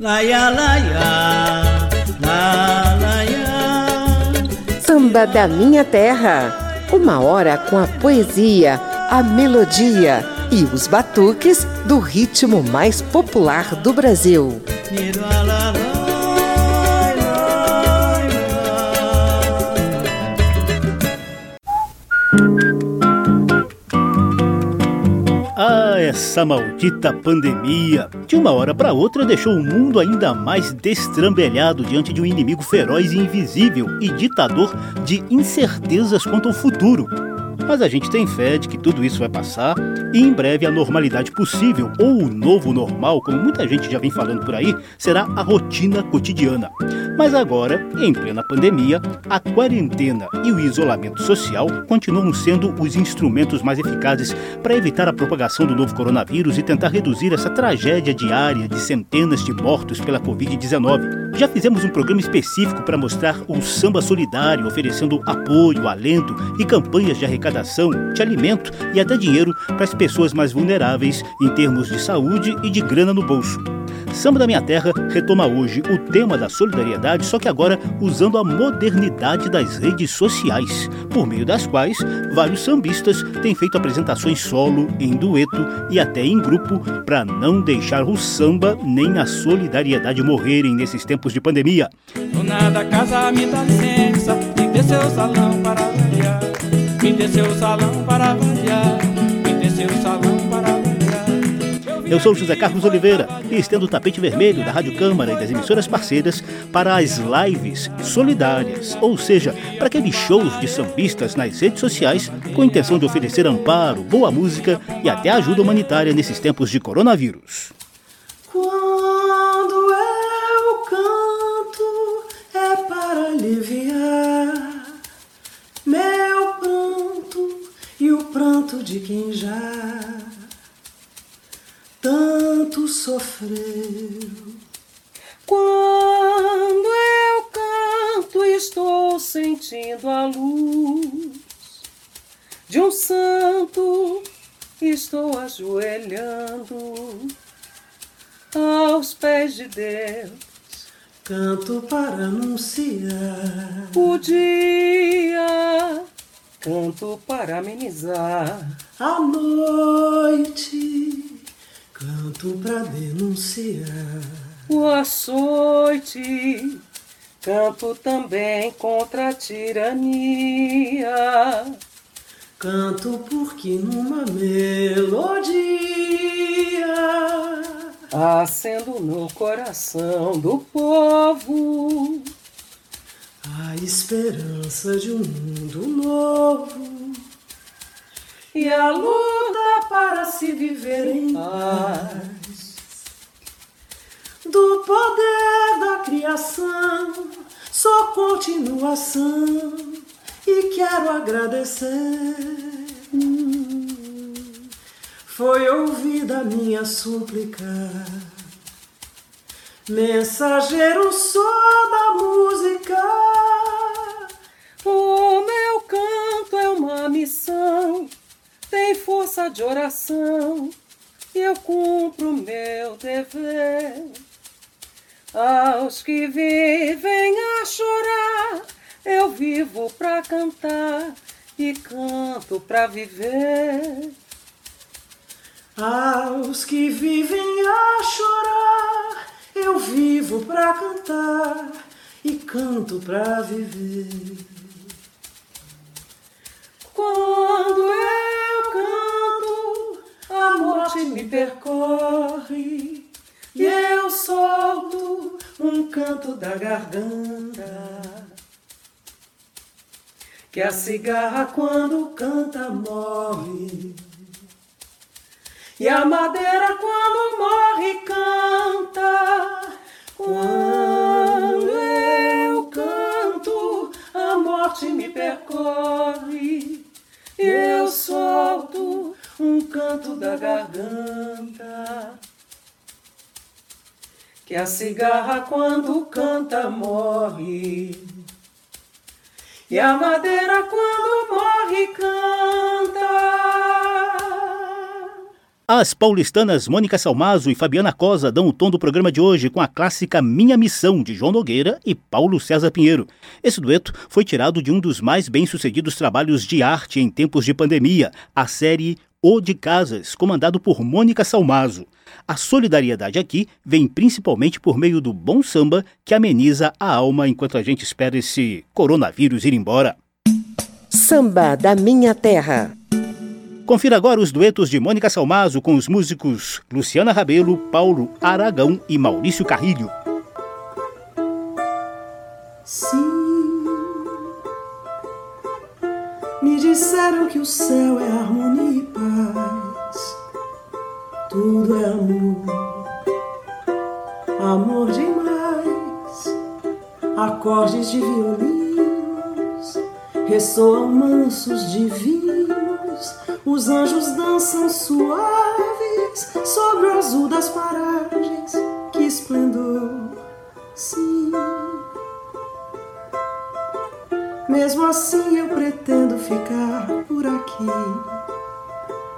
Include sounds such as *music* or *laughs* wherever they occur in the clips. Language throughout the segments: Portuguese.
Laia, laia, la, laia. Samba da Minha Terra. Uma hora com a poesia, a melodia e os batuques do ritmo mais popular do Brasil. Ah, essa maldita pandemia! De uma hora para outra deixou o mundo ainda mais destrambelhado diante de um inimigo feroz e invisível e ditador de incertezas quanto ao futuro. Mas a gente tem fé de que tudo isso vai passar e em breve a normalidade possível, ou o novo normal, como muita gente já vem falando por aí, será a rotina cotidiana. Mas agora, em plena pandemia, a quarentena e o isolamento social continuam sendo os instrumentos mais eficazes para evitar a propagação do novo coronavírus e tentar reduzir essa tragédia diária de centenas de mortos pela Covid-19. Já fizemos um programa específico para mostrar o samba solidário, oferecendo apoio, alento e campanhas de arrecadação, de alimento e até dinheiro para as pessoas mais vulneráveis em termos de saúde e de grana no bolso. Samba da Minha Terra retoma hoje o tema da solidariedade, só que agora usando a modernidade das redes sociais, por meio das quais vários sambistas têm feito apresentações solo, em dueto e até em grupo, para não deixar o samba nem a solidariedade morrerem nesses tempos de pandemia. Dona da casa, me dá licença, me dê seu salão para me dê seu salão para variar, me dê seu salão para variar. Eu sou José Carlos Oliveira e estendo o tapete vermelho da Rádio Câmara e das emissoras parceiras para as lives solidárias, ou seja, para aqueles shows de sambistas nas redes sociais com a intenção de oferecer amparo, boa música e até ajuda humanitária nesses tempos de coronavírus. O pranto de quem já tanto sofreu. Quando eu canto, estou sentindo a luz de um santo, estou ajoelhando aos pés de Deus. Canto para anunciar o dia, canto para amenizar a noite. Canto pra denunciar o açoite, canto também contra a tirania. Canto porque numa melodia acendo no coração do povo a esperança de um mundo novo e a luta para se viver em paz. Do poder da criação, só continuação, e quero agradecer. Foi ouvida a minha súplica. Mensageiro sou da música. O meu canto é uma missão tem força de oração e eu cumpro meu dever. Aos que vivem a chorar, eu vivo pra cantar e canto pra viver. Aos que vivem a chorar, eu vivo pra cantar e canto pra viver. Quando eu canto, a morte me percorre e eu solto um canto da garganta. Que a cigarra quando canta morre e a madeira quando morre canta. Quando eu canto, a morte me percorre eu solto um canto da garganta. Que a cigarra quando canta morre. E a madeira quando morre canta. As paulistanas Mônica Salmazo e Fabiana Cosa dão o tom do programa de hoje com a clássica Minha Missão, de João Nogueira e Paulo César Pinheiro. Esse dueto foi tirado de um dos mais bem-sucedidos trabalhos de arte em tempos de pandemia, a série O de Casas, comandado por Mônica Salmazo. A solidariedade aqui vem principalmente por meio do bom samba que ameniza a alma enquanto a gente espera esse coronavírus ir embora. Samba da Minha Terra. Confira agora os duetos de Mônica Salmazo com os músicos Luciana Rabelo, Paulo Aragão e Maurício Carrilho. Sim, me disseram que o céu é harmonia e paz, tudo é amor, amor demais, acordes de violinos ressoam mansos divinos os anjos dançam suaves sobre o azul das paragens. Que esplendor, sim. Mesmo assim eu pretendo ficar por aqui.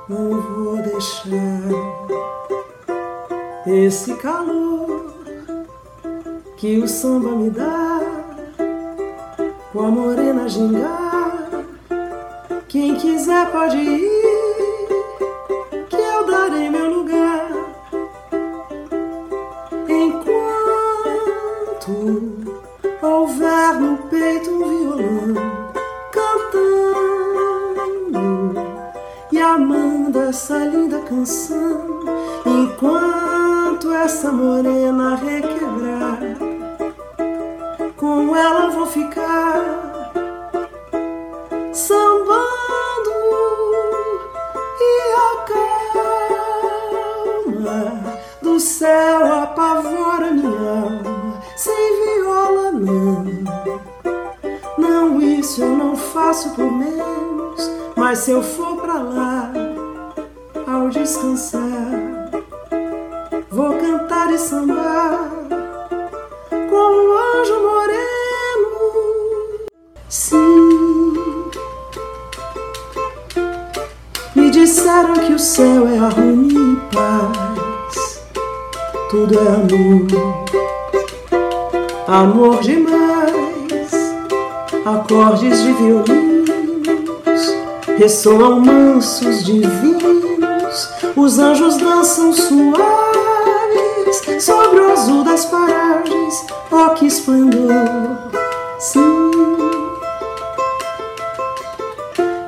Não vou deixar esse calor que o samba me dá com a morena gingar quem quiser pode ir, que eu darei meu lugar. Enquanto houver no peito um violão cantando e amando essa linda canção, enquanto essa morena requebrar, com ela vou ficar faço por menos, mas se eu for pra lá, ao descansar, vou cantar e sambar com um anjo moreno. Sim, me disseram que o céu é harmonia e paz tudo é amor, amor demais. Acordes de violinos ressoam mansos divinos, os anjos dançam suaves sobre o azul das paragens. Oh, que esplendor! Sim.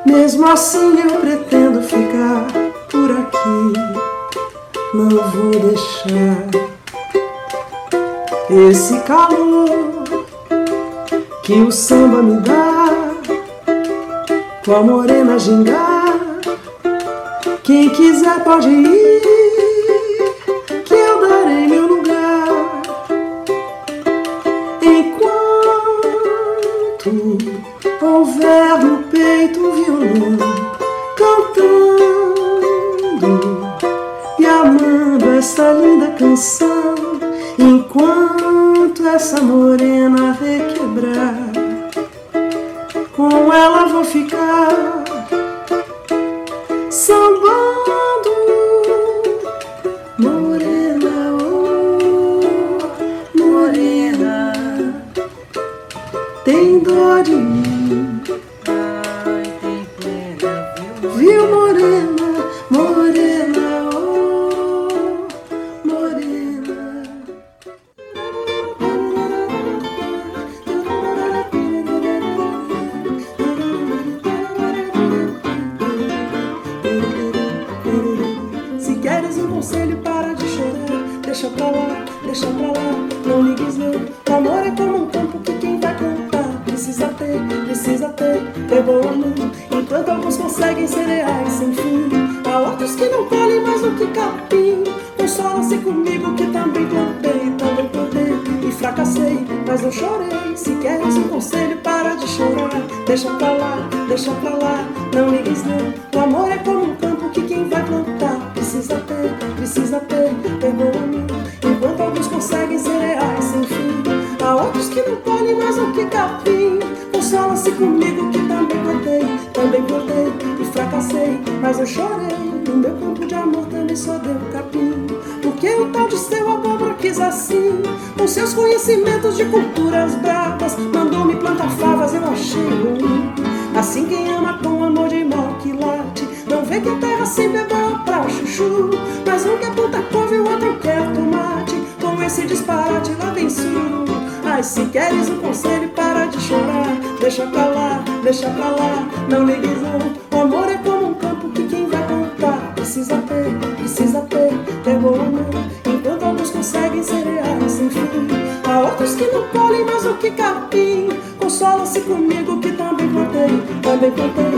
Mesmo assim eu pretendo ficar por aqui não vou deixar esse calor que o samba me dá com a morena gingar. Quem quiser pode ir, deixa pra lá, não ligues não. O amor é como um campo que quem vai contar precisa ter, precisa ter, ter bom amor conseguem cereais sem fim. Há outros que não colhem mais o que capim. Consola-se comigo que também plantei, também plantei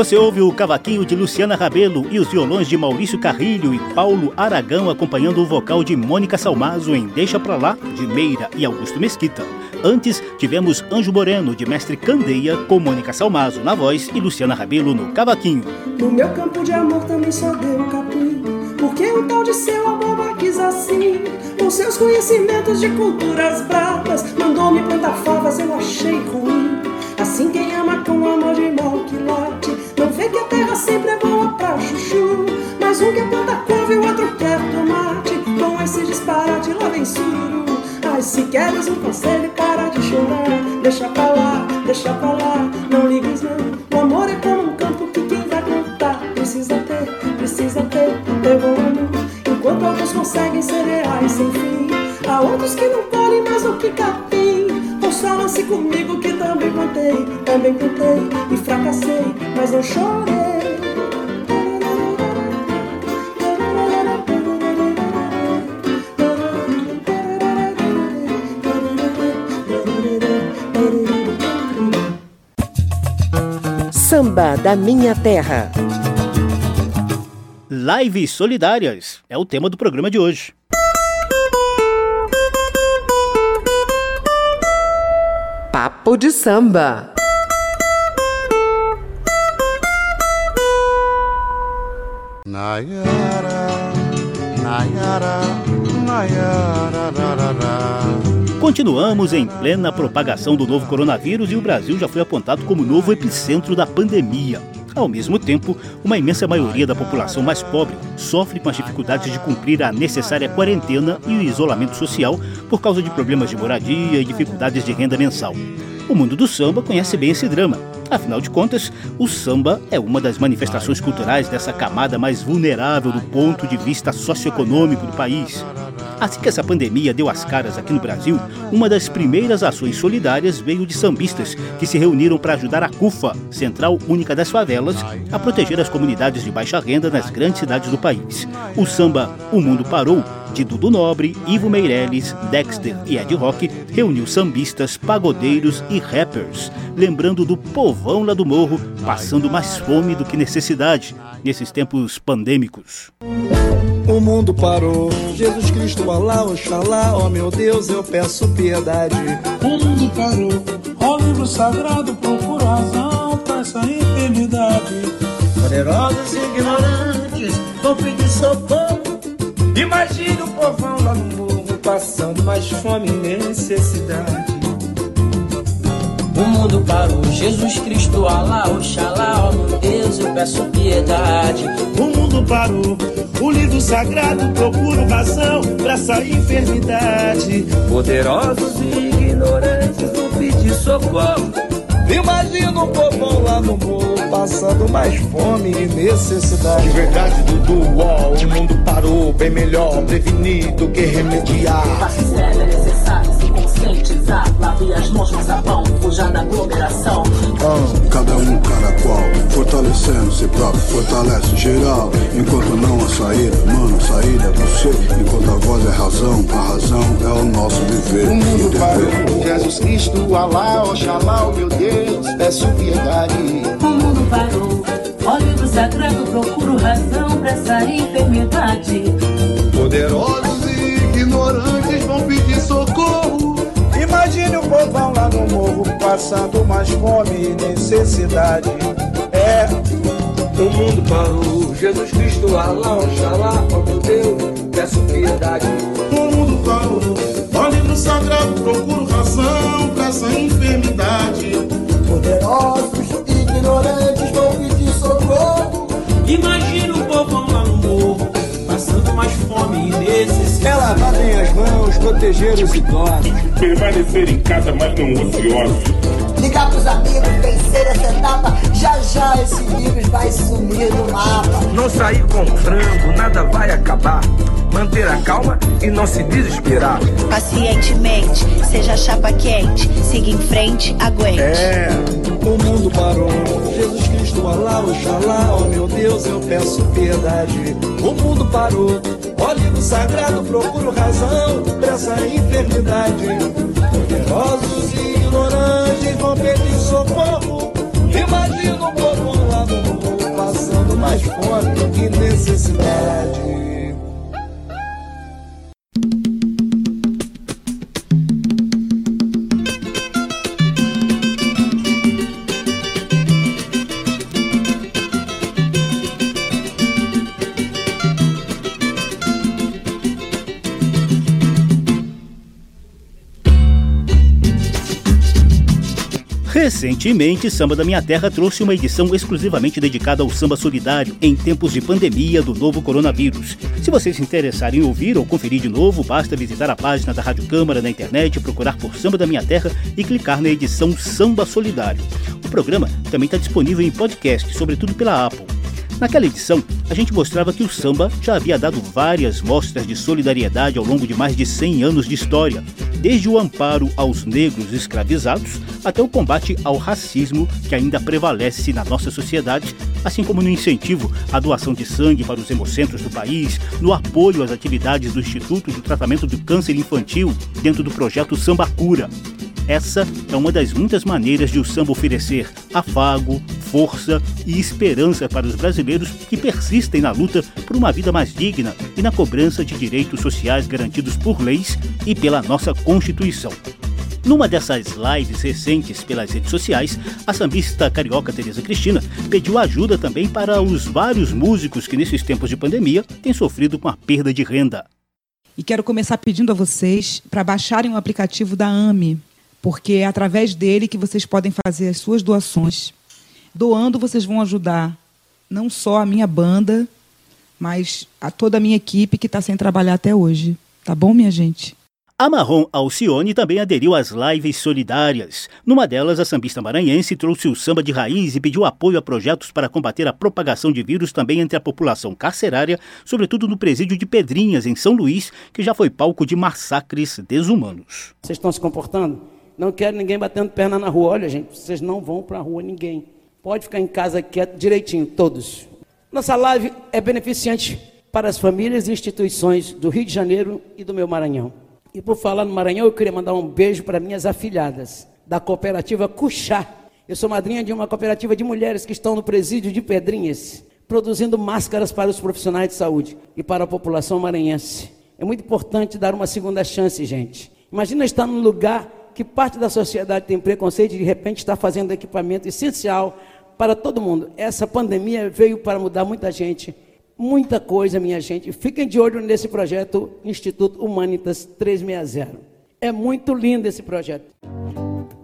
Você ouve o cavaquinho de Luciana Rabelo e os violões de Maurício Carrilho e Paulo Aragão acompanhando o vocal de Mônica Salmazo em Deixa Pra Lá, de Meira e Augusto Mesquita. Antes, tivemos Anjo Moreno, de Mestre Candeia, com Mônica Salmazo na voz e Luciana Rabelo no cavaquinho. No meu campo de amor também só deu capim, porque o tal de seu amor quis assim. Com seus conhecimentos de culturas bravas, mandou-me plantar favas, eu achei ruim. Assim quem ama com amor de mal que late, não vê que a terra sempre é boa pra chuchu. Mas um quer planta couve e o outro quer tomate, com esse disparate lá vem suru. Mas se queres um conselho, para de chorar. Deixa pra lá, deixa pra lá, não ligues não. O amor é como um campo que quem vai plantar precisa ter, precisa ter, ter bom amor. Enquanto outros conseguem cereais sem fim, há outros que não colhem mais o que capim. Consola-se comigo que também plantei, também plantei e fracassei, mas não chorei. Samba da Minha Terra. Lives Solidárias é o tema do programa de hoje. Papo de Samba. Nayara, Nayara, Nayara, Continuamos em plena propagação do novo coronavírus e o Brasil já foi apontado como novo epicentro da pandemia. Ao mesmo tempo, uma imensa maioria da população mais pobre sofre com as dificuldades de cumprir a necessária quarentena e o isolamento social por causa de problemas de moradia e dificuldades de renda mensal. O mundo do samba conhece bem esse drama. Afinal de contas, o samba é uma das manifestações culturais dessa camada mais vulnerável do ponto de vista socioeconômico do país. Assim que essa pandemia deu as caras aqui no Brasil, uma das primeiras ações solidárias veio de sambistas que se reuniram para ajudar a CUFA, Central Única das Favelas, a proteger as comunidades de baixa renda nas grandes cidades do país. O samba O Mundo Parou de Dudu Nobre, Ivo Meirelles, Dexter e Ed Rock, reuniu sambistas, pagodeiros e rappers, lembrando do povão lá do morro, passando mais fome do que necessidade nesses tempos pandêmicos. O mundo parou, Jesus Cristo, Alá, Oxalá, ó oh meu Deus, eu peço piedade. O mundo parou, ó livro sagrado, procura razão pra essa enfermidade. Poderosos e ignorantes vão pedir socorro. Imagine o povão lá no morro, passando mais fome e necessidade. O mundo parou, Jesus Cristo, Alá, Oxalá, ó meu Deus, eu peço piedade. O mundo parou, o livro sagrado procura razão pra essa enfermidade. Poderosos e ignorantes vão pedir socorro. Imagina o povão lá no morro passando mais fome e necessidade. De verdade, Dudu, ó, o mundo parou bem melhor prevenir do que remediar. Passe sério, é necessário se conscientizar. Lave as mãos com sabão, fuja da aglomeração. Ah, cada um, cada qual, fortalecendo si próprio, fortalece geral. Enquanto não a saída, mano, a saída é você. Enquanto a voz é razão, a razão é o nosso viver. O mundo parou, Jesus Cristo, Alá, Oxalá, oh meu Deus, peço piedade. O mundo parou, ó livro sagrado, procuro razão pra essa enfermidade. Poderosos e ignorantes vão pedir socorro. Imagine o povão lá no morro passando mais fome e necessidade. É, o mundo parou. Jesus Cristo, Alá, Oxalá, ó meu Deus, peço piedade. O mundo parou. Ó livro sagrado, procuro razão pra essa enfermidade. Poderosos e ignorantes vão pedir socorro. Imagina o povão lá no morro, passando mais fome e necessidade. É lavar bem as mãos, proteger os idosos. Permanecer em casa, mas não ociosos. Ligar pros amigos, vencer essa etapa. Já já esse vírus vai sumir do mapa. Não sair com frango, nada vai acabar. Manter a calma e não se desesperar. Pacientemente, seja chapa quente. Siga em frente, aguente. É, o mundo parou. Jesus Cristo, Alá, Oxalá, oh meu Deus, eu peço piedade. O mundo parou. Ó livro sagrado, procuro razão pra essa enfermidade. Poderosos e ignorantes vão pedir socorro. Imagina o povo lá no mundo passando mais fome que necessidade. Recentemente, Samba da Minha Terra trouxe uma edição exclusivamente dedicada ao samba solidário em tempos de pandemia do novo coronavírus. Se vocês se interessarem em ouvir ou conferir de novo, basta visitar a página da Rádio Câmara na internet, procurar por Samba da Minha Terra e clicar na edição Samba Solidário. O programa também está disponível em podcast, sobretudo pela Apple. Naquela edição, a gente mostrava que o samba já havia dado várias mostras de solidariedade ao longo de mais de 100 anos de história, desde o amparo aos negros escravizados até o combate ao racismo que ainda prevalece na nossa sociedade, assim como no incentivo à doação de sangue para os hemocentros do país, no apoio às atividades do Instituto do Tratamento do Câncer Infantil dentro do projeto Samba Cura. Essa é uma das muitas maneiras de o samba oferecer afago, força e esperança para os brasileiros que persistem na luta por uma vida mais digna e na cobrança de direitos sociais garantidos por leis e pela nossa Constituição. Numa dessas lives recentes pelas redes sociais, a sambista carioca Tereza Cristina pediu ajuda também para os vários músicos que nesses tempos de pandemia têm sofrido com a perda de renda. E quero começar pedindo a vocês para baixarem o aplicativo da AME, porque é através dele que vocês podem fazer as suas doações. Doando, vocês vão ajudar não só a minha banda, mas a toda a minha equipe que está sem trabalhar até hoje. Tá bom, minha gente? A Marrom Alcione também aderiu às lives solidárias. Numa delas, a sambista maranhense trouxe o samba de raiz e pediu apoio a projetos para combater a propagação de vírus também entre a população carcerária, sobretudo no presídio de Pedrinhas, em São Luís, que já foi palco de massacres desumanos. Vocês estão se comportando? Não quero ninguém batendo perna na rua. Olha, gente, vocês não vão para a rua, ninguém. Pode ficar em casa quieto, direitinho, todos. Nossa live é beneficente para as famílias e instituições do Rio de Janeiro e do meu Maranhão. E por falar no Maranhão, eu queria mandar um beijo para minhas afilhadas da cooperativa Cuxá. Eu sou madrinha de uma cooperativa de mulheres que estão no presídio de Pedrinhas, produzindo máscaras para os profissionais de saúde e para a população maranhense. É muito importante dar uma segunda chance, gente. Imagina estar num lugar que parte da sociedade tem preconceito e de repente está fazendo equipamento essencial para todo mundo. Essa pandemia veio para mudar muita gente muita coisa, minha gente. Fiquem de olho nesse projeto Instituto Humanitas 360. É muito lindo esse projeto.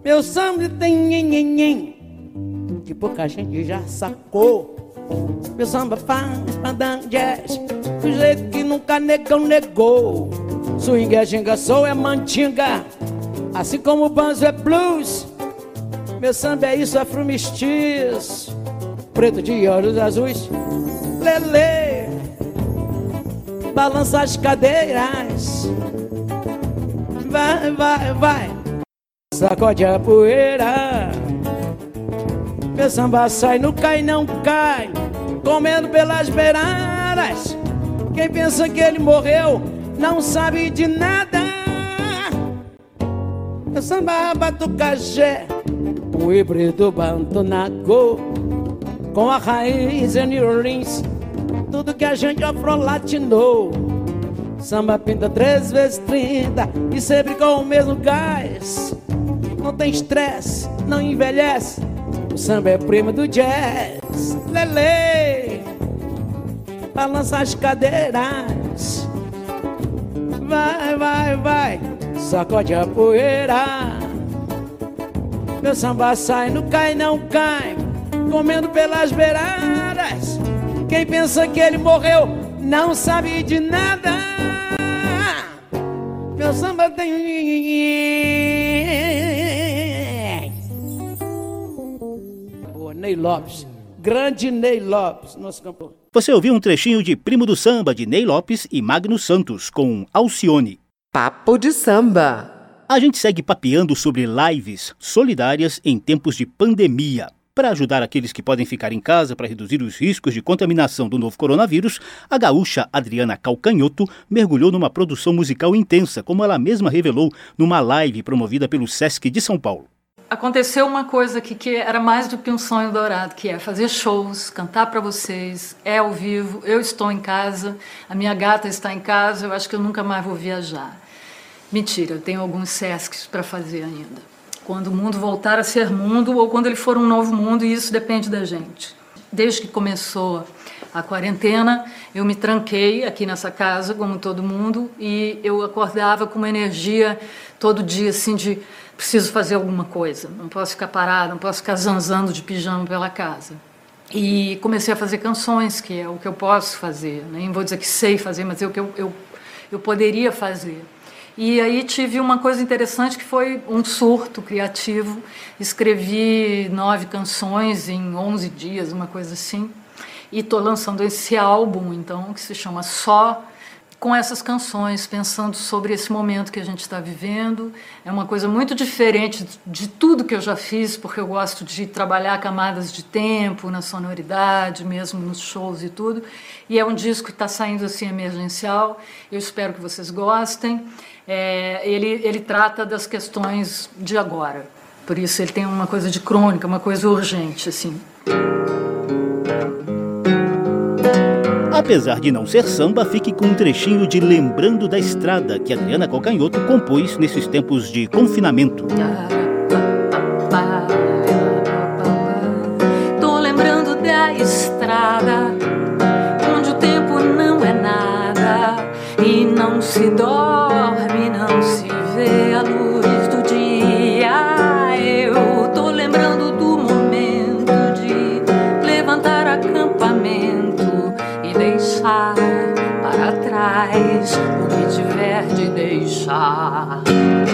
Meu samba tem nhenhenhen, que pouca gente já sacou. Meu samba faz pandan jazz, do jeito que nunca negão negou. Swing é ginga, soul é mantinga, assim como o banzo é blues. Meu samba é isso, afro mestiço, preto de olhos azuis lelê, balança as cadeiras, vai, vai, vai, sacode a poeira. Meu samba sai, não cai, não cai, comendo pelas beiradas. Quem pensa que ele morreu não sabe de nada. Samba batucajé, o híbrido bantonaco, com a raiz New Orleans tudo que a gente afrolatinou. Samba pinta três vezes trinta e sempre com o mesmo gás. Não tem estresse, não envelhece. O samba é primo do jazz. Lele, balança as cadeiras. Vai, vai, vai, sacode a poeira. Meu samba sai, não cai, não cai. comendo pelas beiradas. Quem pensa que ele morreu não sabe de nada. Meu samba tem. Boa, Ney Lopes. Grande Ney Lopes, nosso cantor. Você ouviu um trechinho de Primo do Samba de Ney Lopes e Magno Santos com Alcione. Papo de samba. A gente segue papeando sobre lives solidárias em tempos de pandemia. Para ajudar aqueles que podem ficar em casa para reduzir os riscos de contaminação do novo coronavírus, a gaúcha Adriana Calcanhoto mergulhou numa produção musical intensa, como ela mesma revelou numa live promovida pelo SESC de São Paulo. Aconteceu uma coisa que, que era mais do que um sonho dourado, que é fazer shows, cantar para vocês, é ao vivo, eu estou em casa, a minha gata está em casa, eu acho que eu nunca mais vou viajar. Mentira, eu tenho alguns SESCs para fazer ainda quando o mundo voltar a ser mundo ou quando ele for um novo mundo, e isso depende da gente. Desde que começou a quarentena, eu me tranquei aqui nessa casa, como todo mundo, e eu acordava com uma energia todo dia assim de preciso fazer alguma coisa, não posso ficar parada, não posso ficar zanzando de pijama pela casa. E comecei a fazer canções, que é o que eu posso fazer, nem vou dizer que sei fazer, mas é o que eu, eu, eu poderia fazer. E aí tive uma coisa interessante que foi um surto criativo. Escrevi nove canções em 11 dias, uma coisa assim. E estou lançando esse álbum, então, que se chama Só, com essas canções, pensando sobre esse momento que a gente está vivendo. É uma coisa muito diferente de tudo que eu já fiz, porque eu gosto de trabalhar camadas de tempo, na sonoridade, mesmo nos shows e tudo. E é um disco que está saindo assim emergencial. Eu espero que vocês gostem é, ele, ele trata das questões de agora. Por isso ele tem uma coisa de crônica, uma coisa urgente, assim. Apesar de não ser samba, fique com um trechinho de Lembrando da Estrada que Adriana Cocanhoto compôs nesses tempos de confinamento. Tô lembrando da estrada onde o tempo não é nada e não se dorme deixar.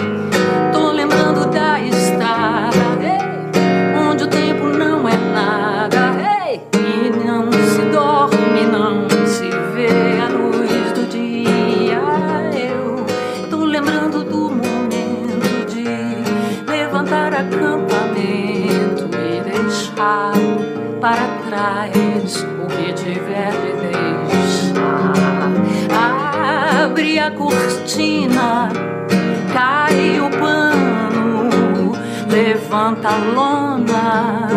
Cortina, cai o pano, levanta a lona,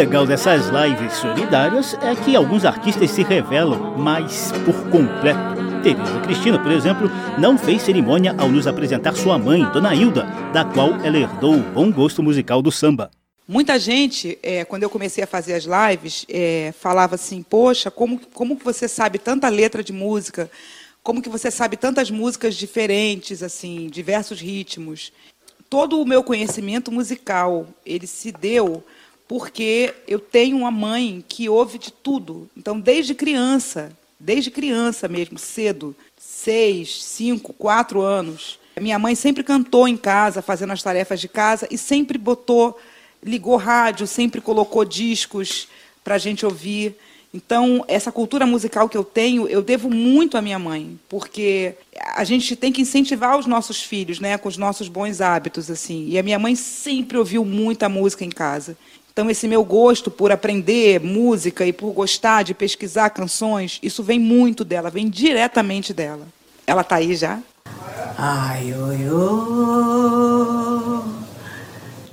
legal dessas lives solidárias é que alguns artistas se revelam mais por completo. Tereza Cristina, por exemplo, não fez cerimônia ao nos apresentar sua mãe, Dona Hilda, da qual ela herdou o bom gosto musical do samba. Muita gente, é, quando eu comecei a fazer as lives, é, falava assim: Poxa, como, como você sabe tanta letra de música? Como que você sabe tantas músicas diferentes, assim, diversos ritmos? Todo o meu conhecimento musical, ele se deu porque eu tenho uma mãe que ouve de tudo. Então, desde criança, desde criança mesmo, cedo, seis, cinco, quatro anos, minha mãe sempre cantou em casa, fazendo as tarefas de casa e sempre botou, ligou rádio, sempre colocou discos para a gente ouvir. Então, essa cultura musical que eu tenho, eu devo muito à minha mãe, porque a gente tem que incentivar os nossos filhos, né, com os nossos bons hábitos assim. E a minha mãe sempre ouviu muita música em casa. Então, esse meu gosto por aprender música e por gostar de pesquisar canções, isso vem muito dela, vem diretamente dela. Ela está aí já? Ai, oi, oi,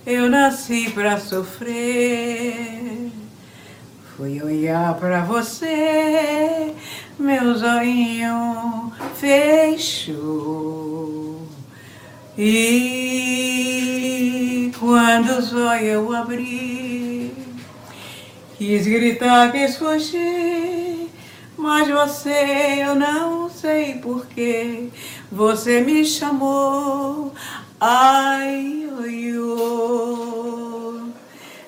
eu nasci pra sofrer. Fui olhar pra você, meu zoinho fechou. E quando o zóio eu abri, quis gritar, quis fugir, mas você eu não sei porquê, você me chamou. Ai, oi, oi,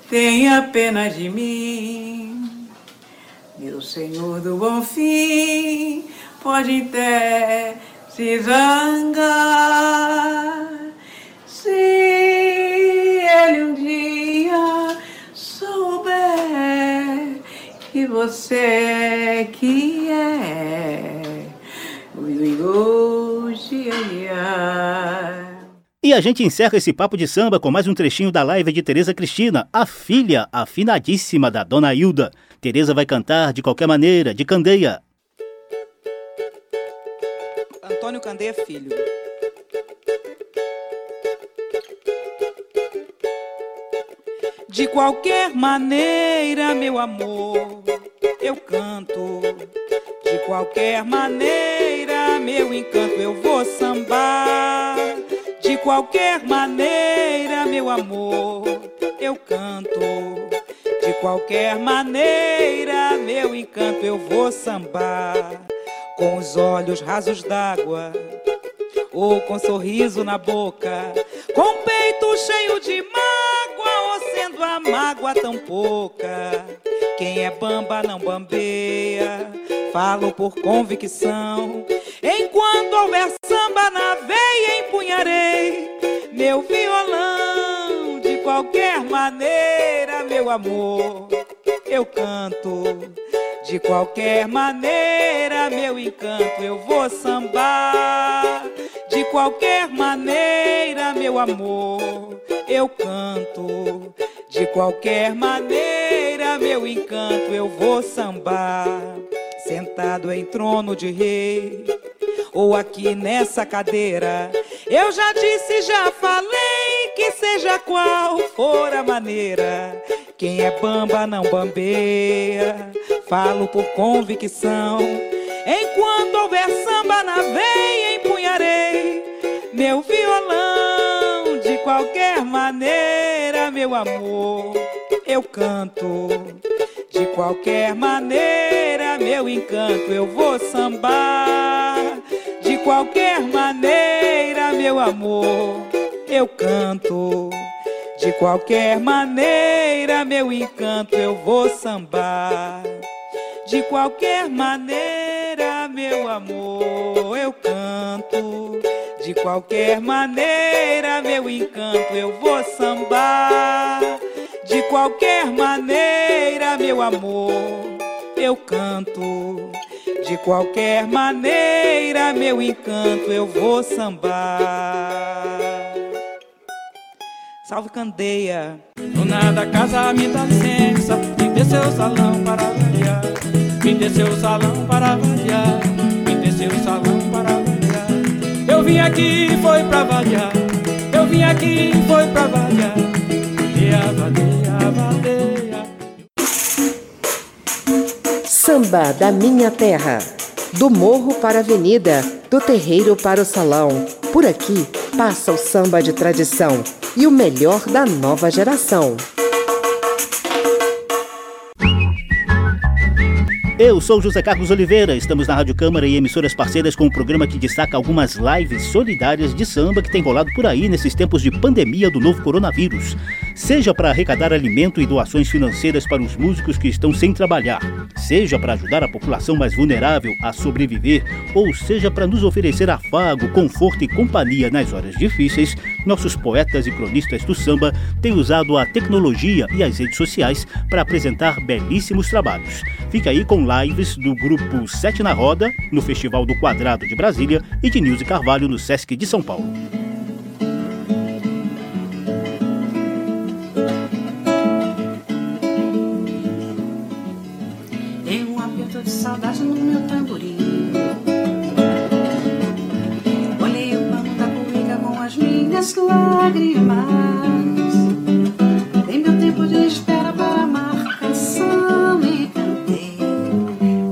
tenha pena de mim, meu Senhor do bom fim, pode até se zangar. Você é que é, E a gente encerra esse papo de samba com mais um trechinho da live de Tereza Cristina, a filha afinadíssima da Dona Hilda. Tereza vai cantar de qualquer maneira, de candeia. Antônio Candeia Filho. De qualquer maneira, meu amor, eu canto. De qualquer maneira, meu encanto, eu vou sambar. De qualquer maneira, meu amor, eu canto. De qualquer maneira, meu encanto, eu vou sambar com os olhos rasos d'água, ou com sorriso na boca, com peito cheio de mágoa, ou sendo a mágoa tão pouca. Quem é bamba não bambeia, falo por convicção. Enquanto houver samba na veia, empunharei meu violão. De qualquer maneira, meu amor, eu canto. De qualquer maneira, meu encanto, eu vou sambar. De qualquer maneira, meu amor, eu canto. De qualquer maneira, meu encanto, eu vou sambar. Sentado em trono de rei, ou aqui nessa cadeira, eu já disse, já falei que seja qual for a maneira. Quem é bamba não bambeia, falo por convicção. Enquanto houver samba na veia, empunharei meu violão. Meu amor, eu canto. De qualquer maneira, meu encanto, eu vou sambar. De qualquer maneira, meu amor, eu canto. De qualquer maneira, meu encanto, eu vou sambar. De qualquer maneira, meu amor, eu canto. De qualquer maneira, meu encanto, eu vou sambar. De qualquer maneira, meu amor, eu canto. De qualquer maneira, meu encanto, eu vou sambar. Salve Candeia. Do nada casa me dá licença, me dê seu salão para variar. Me dê seu salão para variar. Me dê seu salão. Eu vim aqui foi pra variar. Eu vim aqui foi pra variar. Vadeia, vadeia, vadeia. Samba da minha terra. Do morro para a avenida, do terreiro para o salão. Por aqui passa o samba de tradição e o melhor da nova geração. Eu sou José Carlos Oliveira, estamos na Rádio Câmara e emissoras parceiras com um programa que destaca algumas lives solidárias de samba que tem rolado por aí nesses tempos de pandemia do novo coronavírus. Seja para arrecadar alimento e doações financeiras para os músicos que estão sem trabalhar, seja para ajudar a população mais vulnerável a sobreviver, ou seja para nos oferecer afago, conforto e companhia nas horas difíceis, nossos poetas e cronistas do samba têm usado a tecnologia e as redes sociais para apresentar belíssimos trabalhos. Fica aí com lives do grupo Sete na Roda, no Festival do Quadrado de Brasília, e de Nilce Carvalho no Sesc de São Paulo. Saudade no meu tamborim. Olhei o pano da cueca com as minhas lágrimas. Tem meu tempo de espera para amar canção e cantei.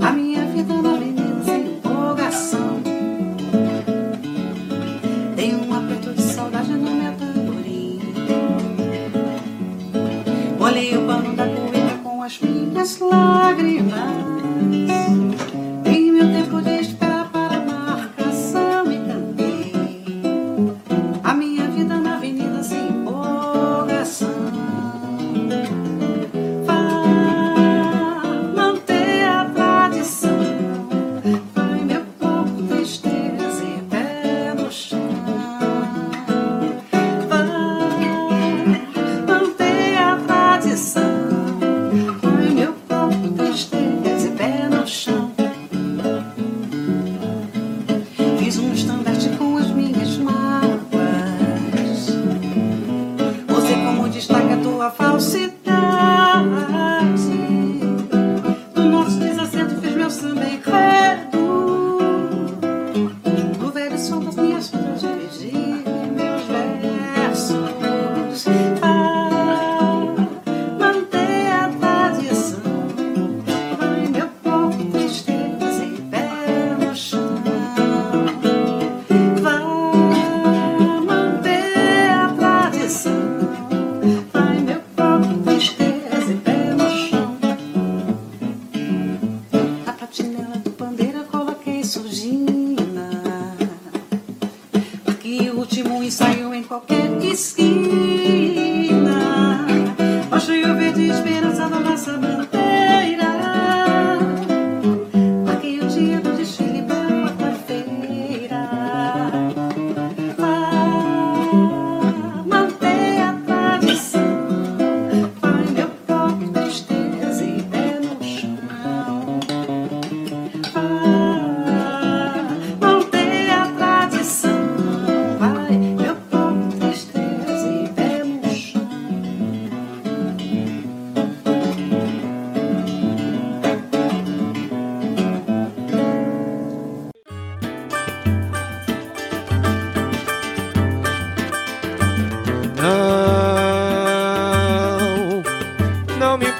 A minha vida na avenida sem empolgação. Tem um aperto de saudade no meu tamborim. Olhei o pano da cueca com as minhas lágrimas. Tem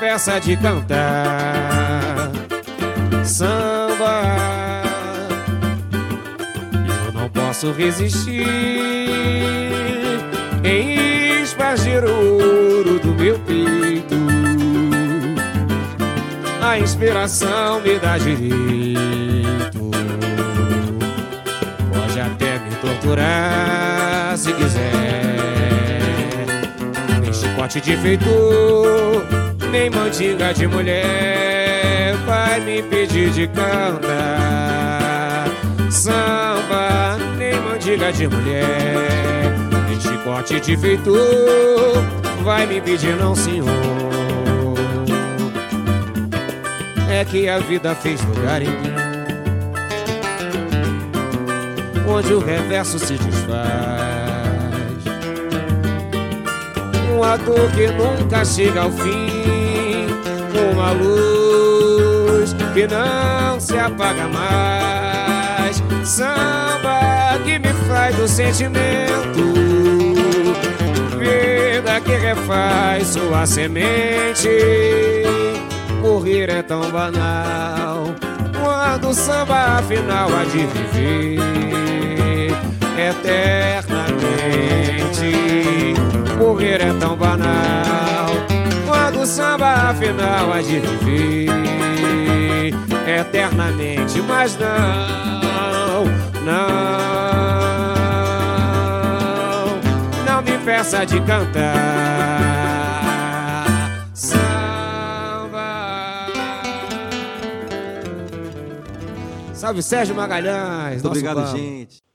peça de cantar samba. Eu não posso resistir em espargir o ouro do meu peito. A inspiração me dá direito. Pode até me torturar se quiser. Nem chicote de feitor, nem mantiga de mulher vai me pedir de cantar. Samba, nem mandiga de mulher, nem chicote de feitor vai me pedir não senhor. É que a vida fez lugar em mim onde o reverso se desfaz. Uma dor que nunca chega ao fim, uma luz que não se apaga mais. Samba que me faz do sentimento, vida que refaz sua semente. Morrer é tão banal quando o samba afinal há de viver eternamente. Morrer é tão banal quando o samba afinal há de viver eternamente. Mas não, não, não me peça de cantar. Samba. Salve Sérgio Magalhães. Muito obrigado, pão. gente.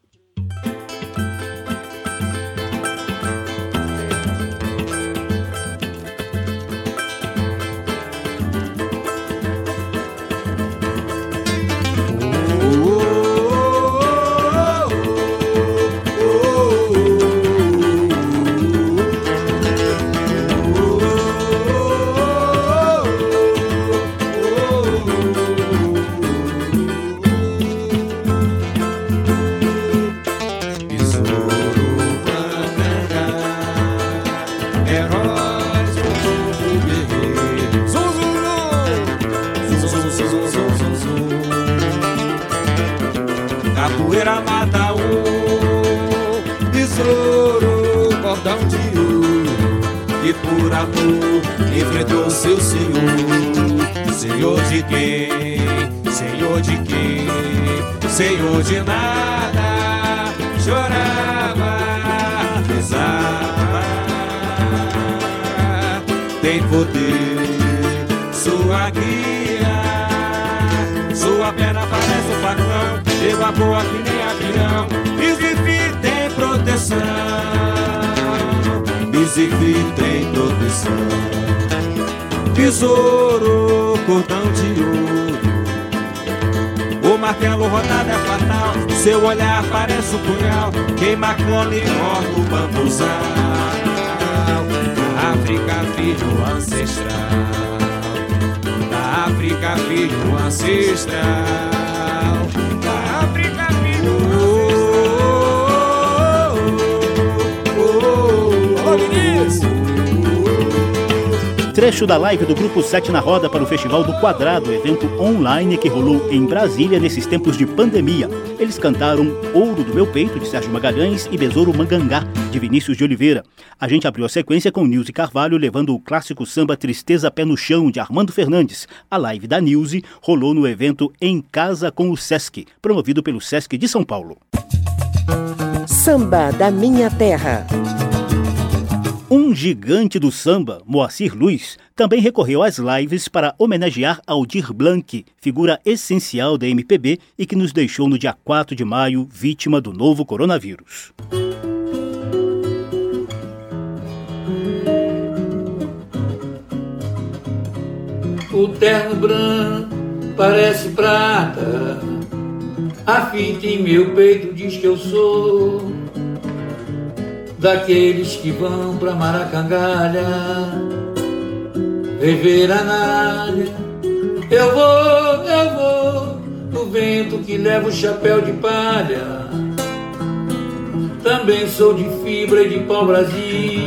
E amor enfrentou seu senhor. Senhor de quem? Senhor de quem? Senhor de nada. Chorava, rezava. Tem poder, sua guia. Sua perna parece um facão, evapora que nem avião. Recife tem proteção, Recife tem proteção. Besouro, cordão de ouro. O martelo rodado é fatal, seu olhar parece um punhal, queima cana e corta o bambuzal. Da África, filho ancestral. Da África, filho ancestral. Trecho da live do Grupo 7 na Roda para o Festival do Quadrado, evento online que rolou em Brasília nesses tempos de pandemia. Eles cantaram Ouro do Meu Peito, de Sérgio Magalhães, e Besouro Mangangá, de Vinícius de Oliveira. A gente abriu a sequência com Nilce Carvalho levando o clássico samba Tristeza Pé no Chão, de Armando Fernandes. A live da Nilce rolou no evento Em Casa com o Sesc, promovido pelo Sesc de São Paulo. Samba da Minha Terra. Um gigante do samba, Moacir Luiz, também recorreu às lives para homenagear Aldir Blanc, figura essencial da MPB e que nos deixou no dia 4 de maio vítima do novo coronavírus. O terno branco parece prata, a fita em meu peito diz que eu sou daqueles que vão pra Maracangalha rever a nalha. Eu vou, eu vou no vento que leva o chapéu de palha. Também sou de fibra e de pau Brasil.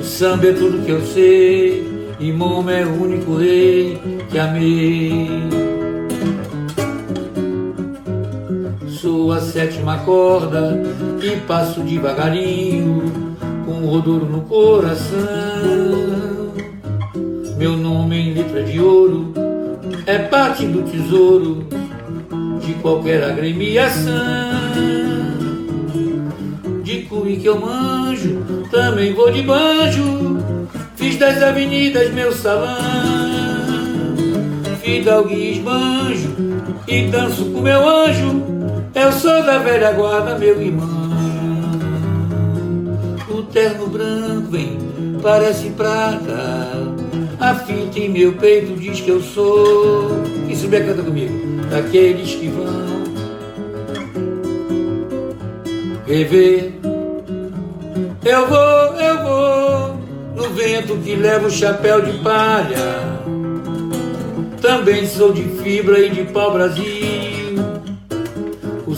O samba é tudo que eu sei e Momo é o único rei que amei. Sou a sétima corda e passo devagarinho com o rodoro no coração. Meu nome em letra de ouro é parte do tesouro de qualquer agremiação. De cuí que eu manjo, também vou de banjo. Fiz das avenidas meu salão. Fidalgo e esbanjo e danço com meu anjo. Eu sou da velha guarda, meu irmão. O terno branco vem, parece prata. A fita em meu peito diz que eu sou. Quem souber canta comigo. Daqueles que vão rever. Eu vou, eu vou no vento que leva o chapéu de palha. Também sou de fibra e de pau Brasil. O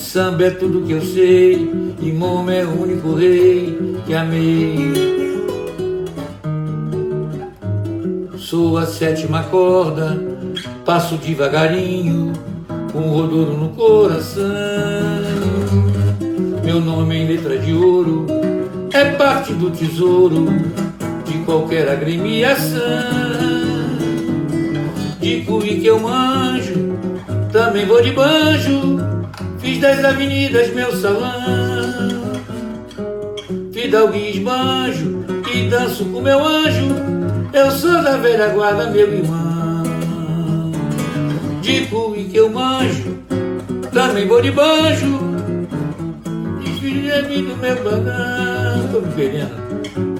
samba é tudo que eu sei e Momo é o único rei que amei. Sou a sétima corda, passo devagarinho, com o rodoro no coração. Meu nome em letra de ouro é parte do tesouro de qualquer agremiação. De cuí que eu manjo, também vou de banjo, fiz das avenidas meu salão. Fidalgo e esbanjo e danço com meu anjo, eu sou da velha guarda, meu irmão. De cuí que eu manjo, também vou de banjo, desfilei do meu bagão, tô me perdendo.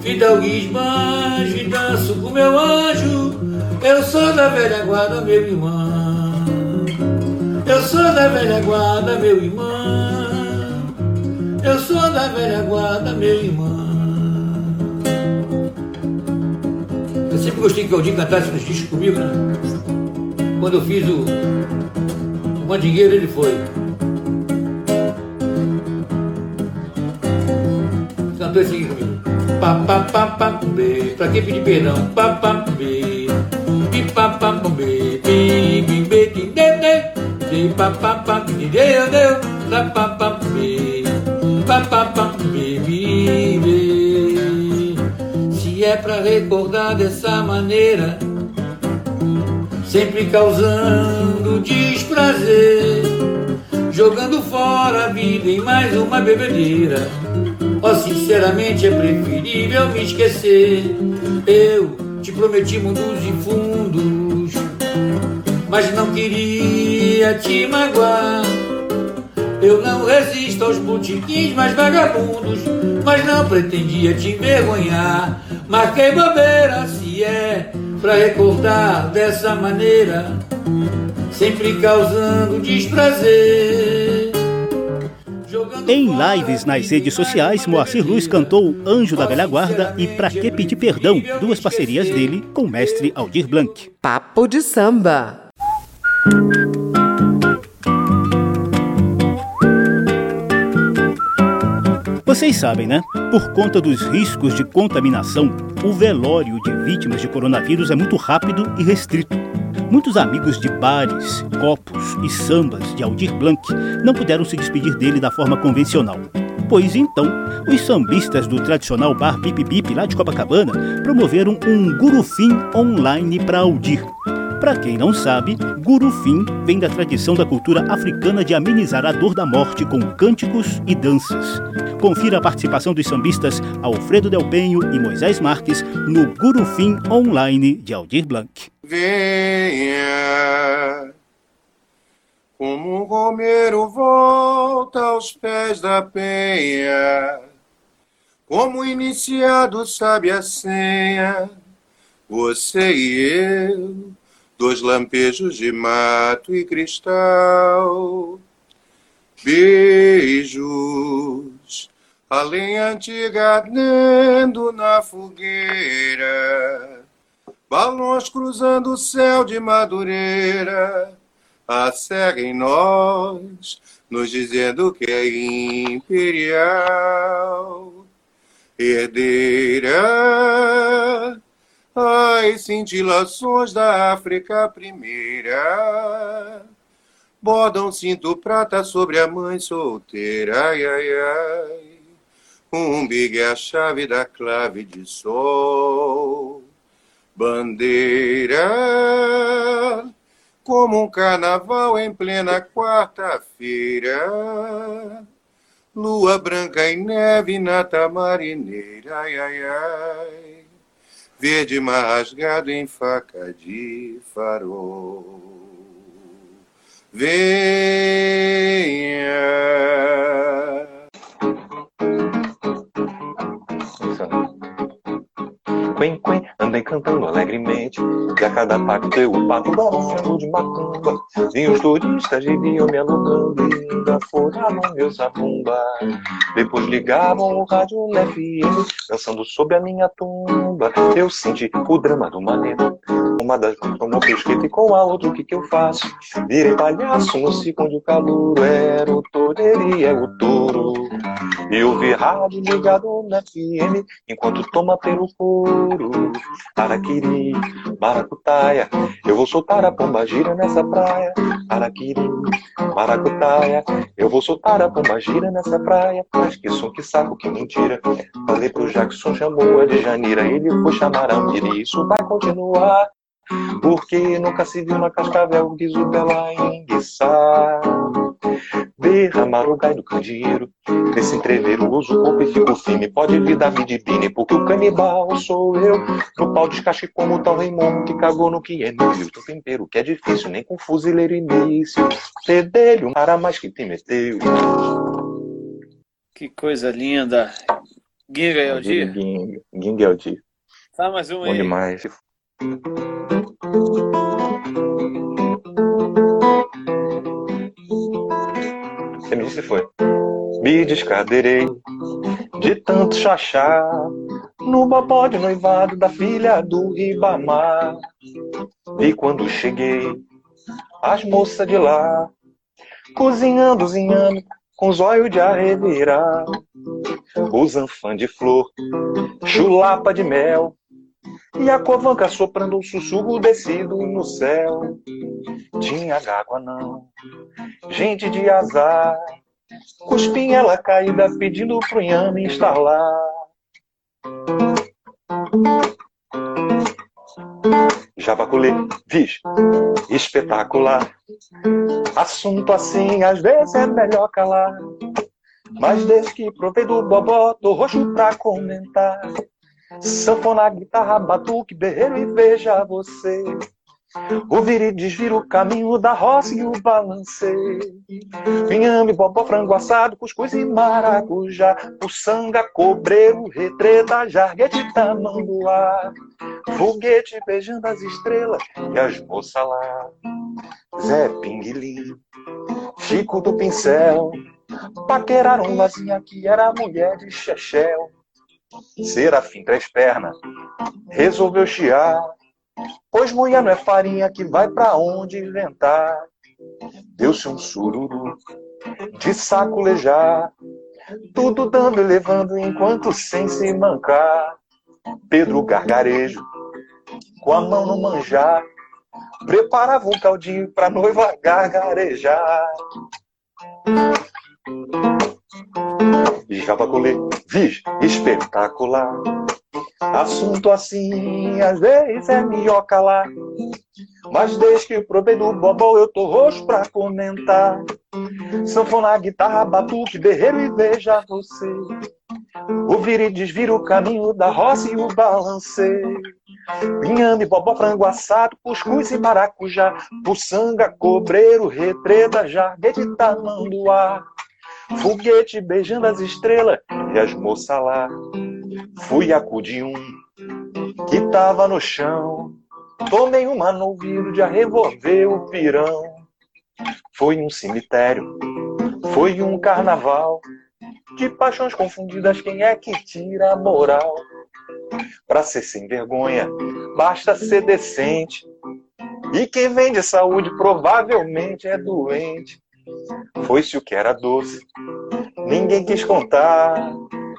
Fidalgo e esbanjo e danço com meu anjo, eu sou da velha guarda, meu irmão. Eu sou da velha guarda, meu irmão. Eu sou da velha guarda, meu irmão. Eu sempre gostei que Aldinho cantasse nos discos comigo, né? Quando eu fiz o, o Mandingueiro, ele foi. Cantou esse aqui comigo. Pa, pa, pa, pa, bê. Pra quem pedir perdão? Pa, pa, bê. Pi, pa, pa, bê. Pi, deu deu da pa bi se é pra recordar dessa maneira sempre causando desprazer jogando fora a vida em mais uma bebedeira Oh, sinceramente é preferível me esquecer. Eu te prometi mundos e fundos, mas não queria te magoar. Eu não resisto aos botiquins mais vagabundos, mas não pretendia te envergonhar. Marquei bobeira se é pra recordar dessa maneira, sempre causando desprazer. Em lives nas redes sociais, Moacir Luz cantou Anjo da Velha Guarda e Pra Que Pedir Perdão, duas parcerias dele com o mestre Aldir Blanc. Papo de samba. Vocês sabem, né? Por conta dos riscos de contaminação, o velório de vítimas de coronavírus é muito rápido e restrito. Muitos amigos de bares, copos e sambas de Aldir Blanc não puderam se despedir dele da forma convencional. Pois então, os sambistas do tradicional bar Bip Bip lá de Copacabana promoveram um gurufim online para Aldir. Para quem não sabe, gurufim vem da tradição da cultura africana de amenizar a dor da morte com cânticos e danças. Confira a participação dos sambistas Alfredo Del Penho e Moisés Marques no Gurufim Online de Aldir Blanc. Venha, como um romeiro volta aos pés da penha, como iniciado sabe a senha, você e eu, dois lampejos de mato e cristal, beijos, a lenha antiga ardendo na fogueira. Balões cruzando o céu de Madureira, a serra em nós, nos dizendo que é imperial, herdeira, as cintilações da África primeira, bordam cinto prata sobre a mãe solteira, ai, ai, ai, um big é a chave da clave de sol bandeira, como um carnaval em plena quarta-feira. Lua branca e neve na tamarineira, ai, ai, ai. Verde mar rasgado em faca de farol. Venha. Quen, quen, andem cantando alegremente E a cada pacto eu o pato balançando de macumba. E os turistas viviam me alugando E ainda furavam meu zabumba Depois ligavam o rádio FM Dançando sob a minha tumba. Eu senti o drama do maneiro uma das mãos tomou pesqueta e com a outra o que que eu faço? Virei palhaço no ciclo onde o calor era o toureiro é o touro. Eu vi rádio ligado na FM enquanto toma pelo couro. Araquiri, maracutaia, eu vou soltar a pomba gira nessa praia. Araquiri, maracutaia, eu vou soltar a pomba gira nessa praia. Mas que som, que saco, que mentira. Falei pro Jackson, chamou a de Janeira, ele foi chamar a Miri, isso vai continuar. Porque nunca se viu na cascavel o guiso dela enguiçar. Derramar o gai do candeeiro Nesse entreveiro uso o corpo e fico firme. Pode vir David Bini Porque o canibal sou eu. No pau descasque como o tal Raimundo Que cagou no que é meu Teu tempero que é difícil Nem com fuzileiro início. Fedelho, para mais que te meteu Que coisa linda. Ginga é o dia? Ginga o dia Tá mais um Bom aí. demais Você foi. Me descadeirei de tanto chachá no babó de noivado da filha do Ribamar. E quando cheguei, as moças de lá cozinhando, zinhando, com zóio de arrevirar, os anfã de flor, chulapa de mel, E a covanca soprando um sussurro descido no céu. Tinha água não, gente de azar. Cuspinha ela caída pedindo pro Inhame instalar. Javaculê, vis, espetacular. Assunto assim às vezes é melhor calar. Mas desde que provei do bobó, tô roxo pra comentar. Sanfona, guitarra, batuque, berreiro e veja você. Ouvir e desvir o caminho da roça e o balanceio. Vinhame, bobó, frango assado, cuscuz e maracujá. Puçanga, cobreiro, retreta, jarguete, tamanduá. Foguete beijando as estrelas e as moças lá. Zé Pinguilim, Chico do Pincel. Paqueraram Lazinha que era mulher de Chechel. Serafim Três Pernas resolveu chiar. Pois mulher não é farinha que vai pra onde inventar. Deu-se um sururu de sacolejar. Tudo dando e levando enquanto sem se mancar. Pedro Gargarejo, com a mão no manjar, preparava um caldinho pra noiva gargarejar. Jabaculê, vis, espetacular. Assunto assim, às vezes é minhoca lá. Mas desde que provei do bobó, eu tô roxo pra comentar. Sanfona, guitarra, batuque, berreiro e veja você. Ouvir e desvir o caminho da roça e o balanceio. Pinhame, bobó, frango assado, cuscuz e maracujá. Puçanga, cobreiro, retreta, jarguete, tamanduá. Foguete beijando as estrelas e as moças lá. Fui acudir um que tava no chão. Tomei uma no ouvido de revolver o pirão. Foi um cemitério, foi um carnaval. De paixões confundidas, quem é que tira a moral? Pra ser sem vergonha, basta ser decente. E quem vende saúde provavelmente é doente. Foi-se o que era doce, ninguém quis contar.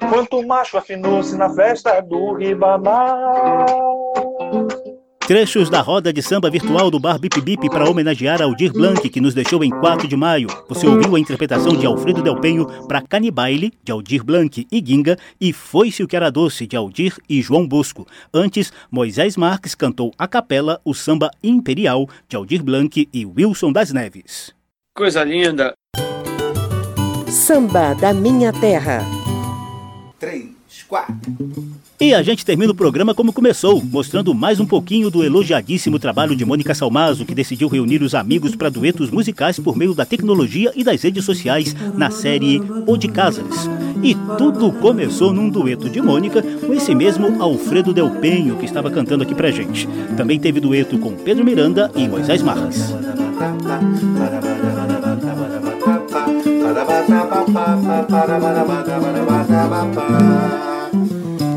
Quanto macho afinou-se na festa do Ribamar. Trechos da roda de samba virtual do Bar Bip Bip para homenagear Aldir Blanc, que nos deixou em 4 de maio. Você ouviu a interpretação de Alfredo Del Penho para Canibaile, de Aldir Blanc e Ginga, e Foi-se o que era doce, de Aldir e João Bosco. Antes, Moisés Marques cantou a capela o samba Imperial, de Aldir Blanc e Wilson das Neves. Coisa linda. Samba da Minha Terra. Três, quatro. E a gente termina o programa como começou, mostrando mais um pouquinho do elogiadíssimo trabalho de Mônica Salmazo, que decidiu reunir os amigos para duetos musicais por meio da tecnologia e das redes sociais na série O de Casas. E tudo começou num dueto de Mônica com esse mesmo Alfredo Del Penho, que estava cantando aqui pra gente. Também teve dueto com Pedro Miranda e Moisés Marques.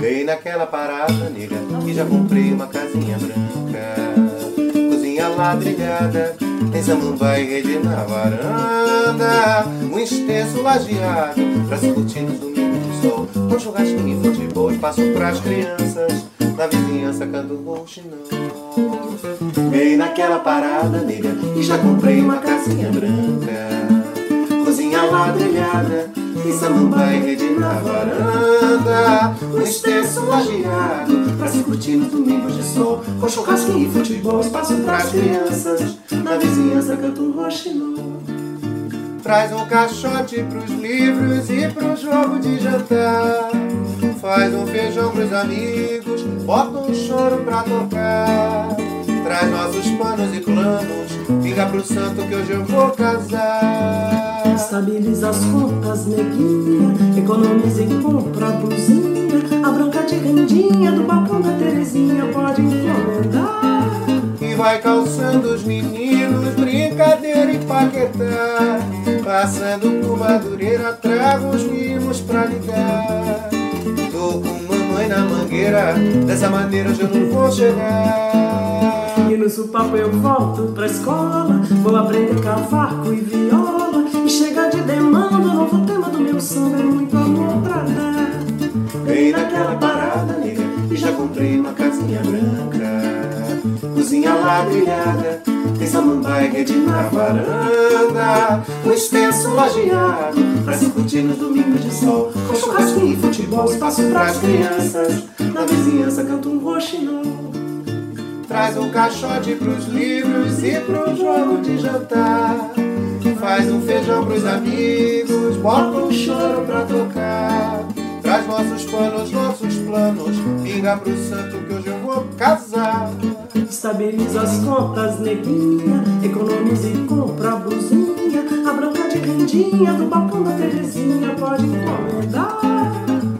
Vem naquela parada, nega, que já comprei uma casinha branca. Cozinha ladrilhada, tem samambaia e rede na varanda. Um extenso lajeado, pra se curtir nos domingos de sol. Com churrasquinho e futebol, espaço pras crianças. Na vizinhança canto rouxinol. Vem naquela parada, nega, que já comprei uma casinha branca ladrilhada E samambaia e rede na varanda. Um extenso lajeado Pra se curtir nos domingos de sol. Com e futebol Espaço pras crianças. Na vizinhança canto um roxinol Traz um caixote pros livros e pro jogo de jantar. Faz um feijão pros amigos Bota um choro pra tocar Traz nossos panos e planos. Fica pro santo que hoje eu vou casar. Estabiliza as contas, neguinha. Economize e compra a blusinha. A branca de rendinha do balcão da Terezinha Pode encomendar E vai calçando os meninos Brincadeira e paquetar. Passando por Madureira Trago os mimos pra ligar Tô com mamãe na mangueira Dessa maneira eu não vou chegar E no supapo eu volto pra escola. Vou aprender cavaco e viola. E chega de demanda Novo tema do meu samba É muito amor pra dar. Naquela parada, nega E já comprei uma casinha branca, cozinha ladrilhada, tem samambaia rede na varanda, um extenso lajeado, pra se curtir nos domingos de sol, com churrasquinho e futebol, espaço pras crianças, na vizinhança canta um roxinol. Traz um caixote pros livros e pro jogo de jantar. Faz um feijão pros amigos, bota um choro pra tocar. Traz nossos panos, nossos planos, pinga pro santo que hoje eu vou casar. Estabiliza as contas, neguinha, economiza e compra a blusinha. A branca de rendinha do balcão da Terezinha pode encomendar.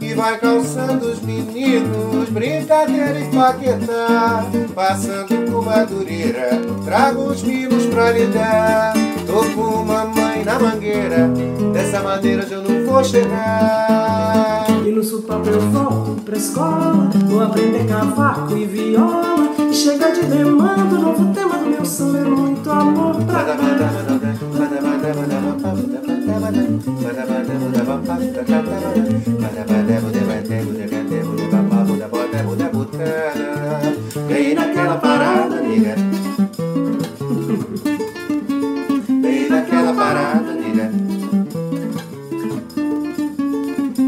E vai calçando os meninos, brincadeira e paquetá. Passando com madureira, trago os mimos pra lhe dar. Tô com mamãe na mangueira, dessa madeira eu não vou chegar. E no sopapo eu volto pra escola, vou aprender cavaco e viola. E chega de demanda, o novo tema do meu samba é muito amor pra dar. Nega. Vem naquela parada, nega.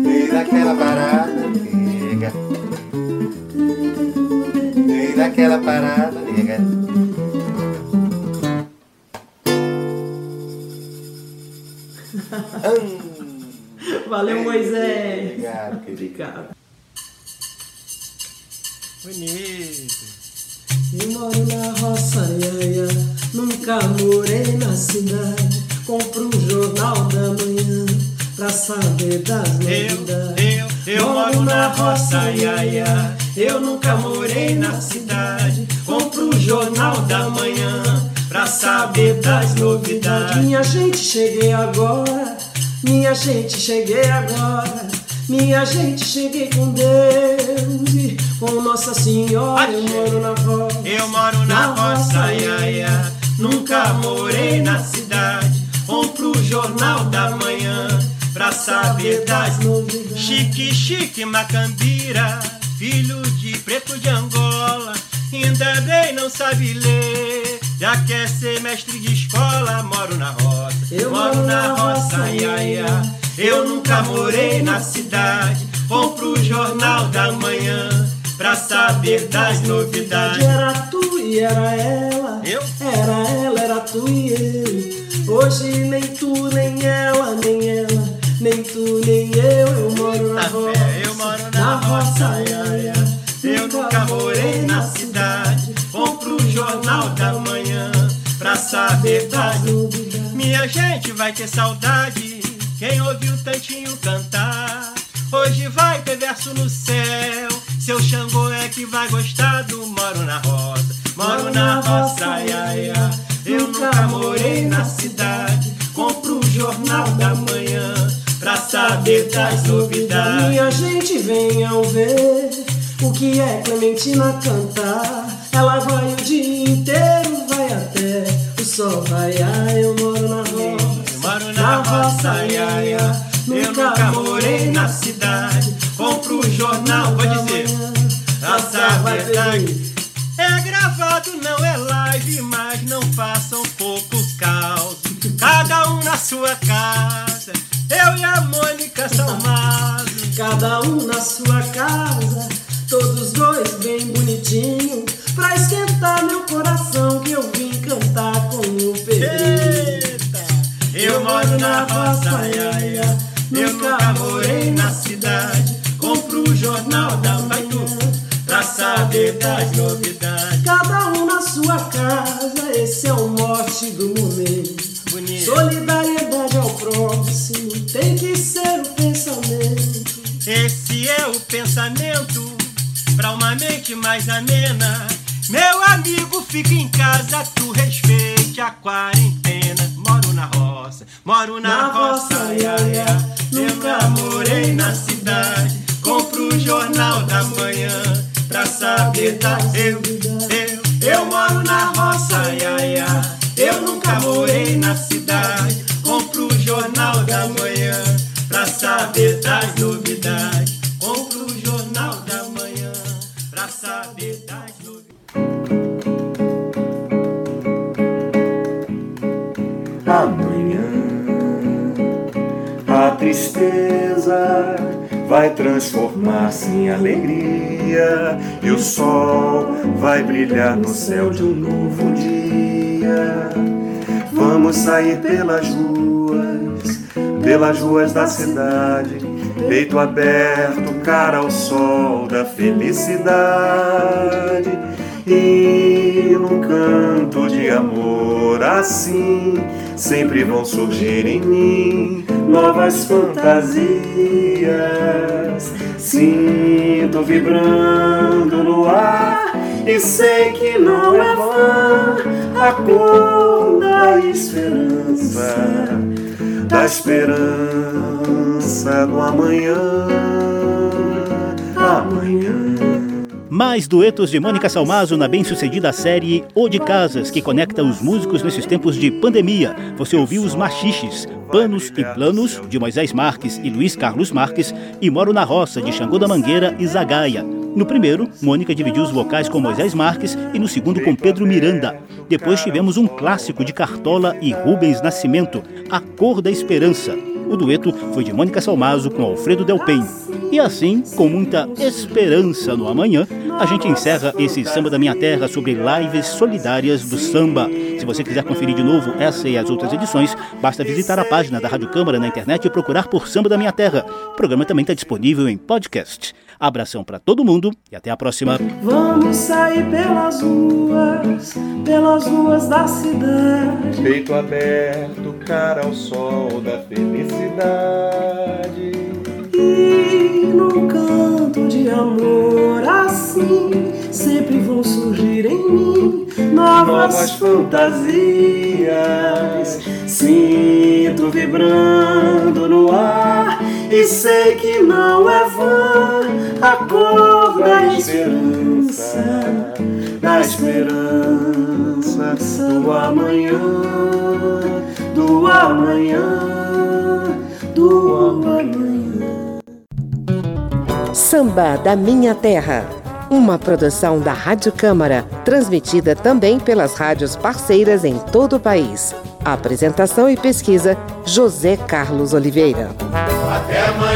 Vem naquela parada, nega. Vem naquela parada, nega. Valeu, Moisés. Obrigado, querido. Obrigado. Bonito. Morei na cidade. Compro o jornal da manhã pra saber das novidades. Eu, eu moro na roça, iaia. Eu nunca morei na cidade. Compro o jornal da manhã pra saber das novidades. Minha gente, cheguei agora. Minha gente, cheguei agora. Minha gente, cheguei com Deus e com Nossa Senhora. Eu moro na roça. Eu moro na roça, iaia. Nunca morei na cidade. Compro o jornal da manhã pra saber das novidades. Chique, chique, macambira. Filho de preto de Angola. Ainda bem não sabe ler. Já quer ser mestre de escola. Moro na roça. Eu moro na roça, iaia. Eu nunca morei na cidade. Compro o jornal da manhã pra saber das novidades. Era tu e era ela. Eu? Era ela, era tu e eu. Hoje nem tu, nem ela, nem ela. Nem tu, nem eu. Eu moro na roça. Eu moro na roça, iaia. Eu nunca morei na cidade. Compro o jornal da manhã pra saber das novidades. Minha gente vai ter saudade. Quem ouviu Tantinho cantar, hoje vai ter verso no céu. Seu Xangô é que vai gostar do Moro na Roça. Moro na roça, ia, ia. Eu nunca morei na cidade. Compro o jornal da manhã pra saber das novidades. Minha gente, venham ver o que é Clementina cantar. Ela vai o dia inteiro, vai até o sol raiar. Eu moro na roça. Moro na roça, ia, ia. Eu nunca morei na cidade. Compro o jornal, vou dizer. Saber verdade. *laughs* É gravado, não é live, mas não façam pouco caos. Cada um na sua casa. Eu e a Mônica Salmazo. *laughs* Cada um na sua casa. Todos dois bem bonitinho. Pra esquentar meu coração que eu vim cantar com o Pedrinho. Eu moro na roça, ia, ia. Eu nunca morei na cidade. Saber das novidades. Cada um na sua casa, esse é o mote do momento. Bonito. Solidariedade ao próximo tem que ser o pensamento. Esse é o pensamento pra uma mente mais amena. Meu amigo, fica em casa, tu respeite a quarentena. Moro na roça, moro na, Na roça, roça, ia, ia. Nunca morei na cidade. Compro o jornal da manhã sabeta. Eu, eu, eu moro na roça, ia, ia. Eu nunca morei na cidade. Compro o jornal da manhã pra saber das novidades. Compro o jornal da manhã pra saber das novidades. Amanhã a tristeza vai transformar-se em alegria e o sol vai brilhar no céu de um novo dia. Vamos sair pelas ruas, pelas ruas da cidade, peito aberto, cara ao sol da felicidade. E num canto de amor assim, sempre vão surgir em mim novas fantasias. Sinto vibrando no ar e sei que não é vã a cor da esperança, da esperança do amanhã, amanhã. Mais duetos de Mônica Salmazo na bem-sucedida série O de Casas, que conecta os músicos nesses tempos de pandemia. Você ouviu os machiches, Panos e Planos, de Moisés Marques e Luiz Carlos Marques, e Moro na Roça, de Xangô da Mangueira e Zagaia. No primeiro, Mônica dividiu os vocais com Moisés Marques e no segundo com Pedro Miranda. Depois tivemos um clássico de Cartola e Rubens Nascimento, A Cor da Esperança. O dueto foi de Mônica Salmazo com Alfredo Delpen. E assim, com muita esperança no amanhã, a gente encerra esse Samba da Minha Terra sobre lives solidárias do samba. Se você quiser conferir de novo essa e as outras edições, basta visitar a página da Rádio Câmara na internet e procurar por Samba da Minha Terra. O programa também está disponível em podcast. Abração para todo mundo e até a próxima. Vamos sair pelas ruas, pelas ruas da cidade. Peito aberto, cara ao sol da felicidade. E num canto de amor assim, sempre vão surgir em mim novas, Novas fantasias. Sinto vibrando no ar e sei que não é vã a cor da esperança, da esperança do amanhã, do amanhã, do amanhã. Samba da Minha Terra. Uma produção da Rádio Câmara, transmitida também pelas rádios parceiras em todo o país. Apresentação e pesquisa: José Carlos Oliveira. Até amanhã.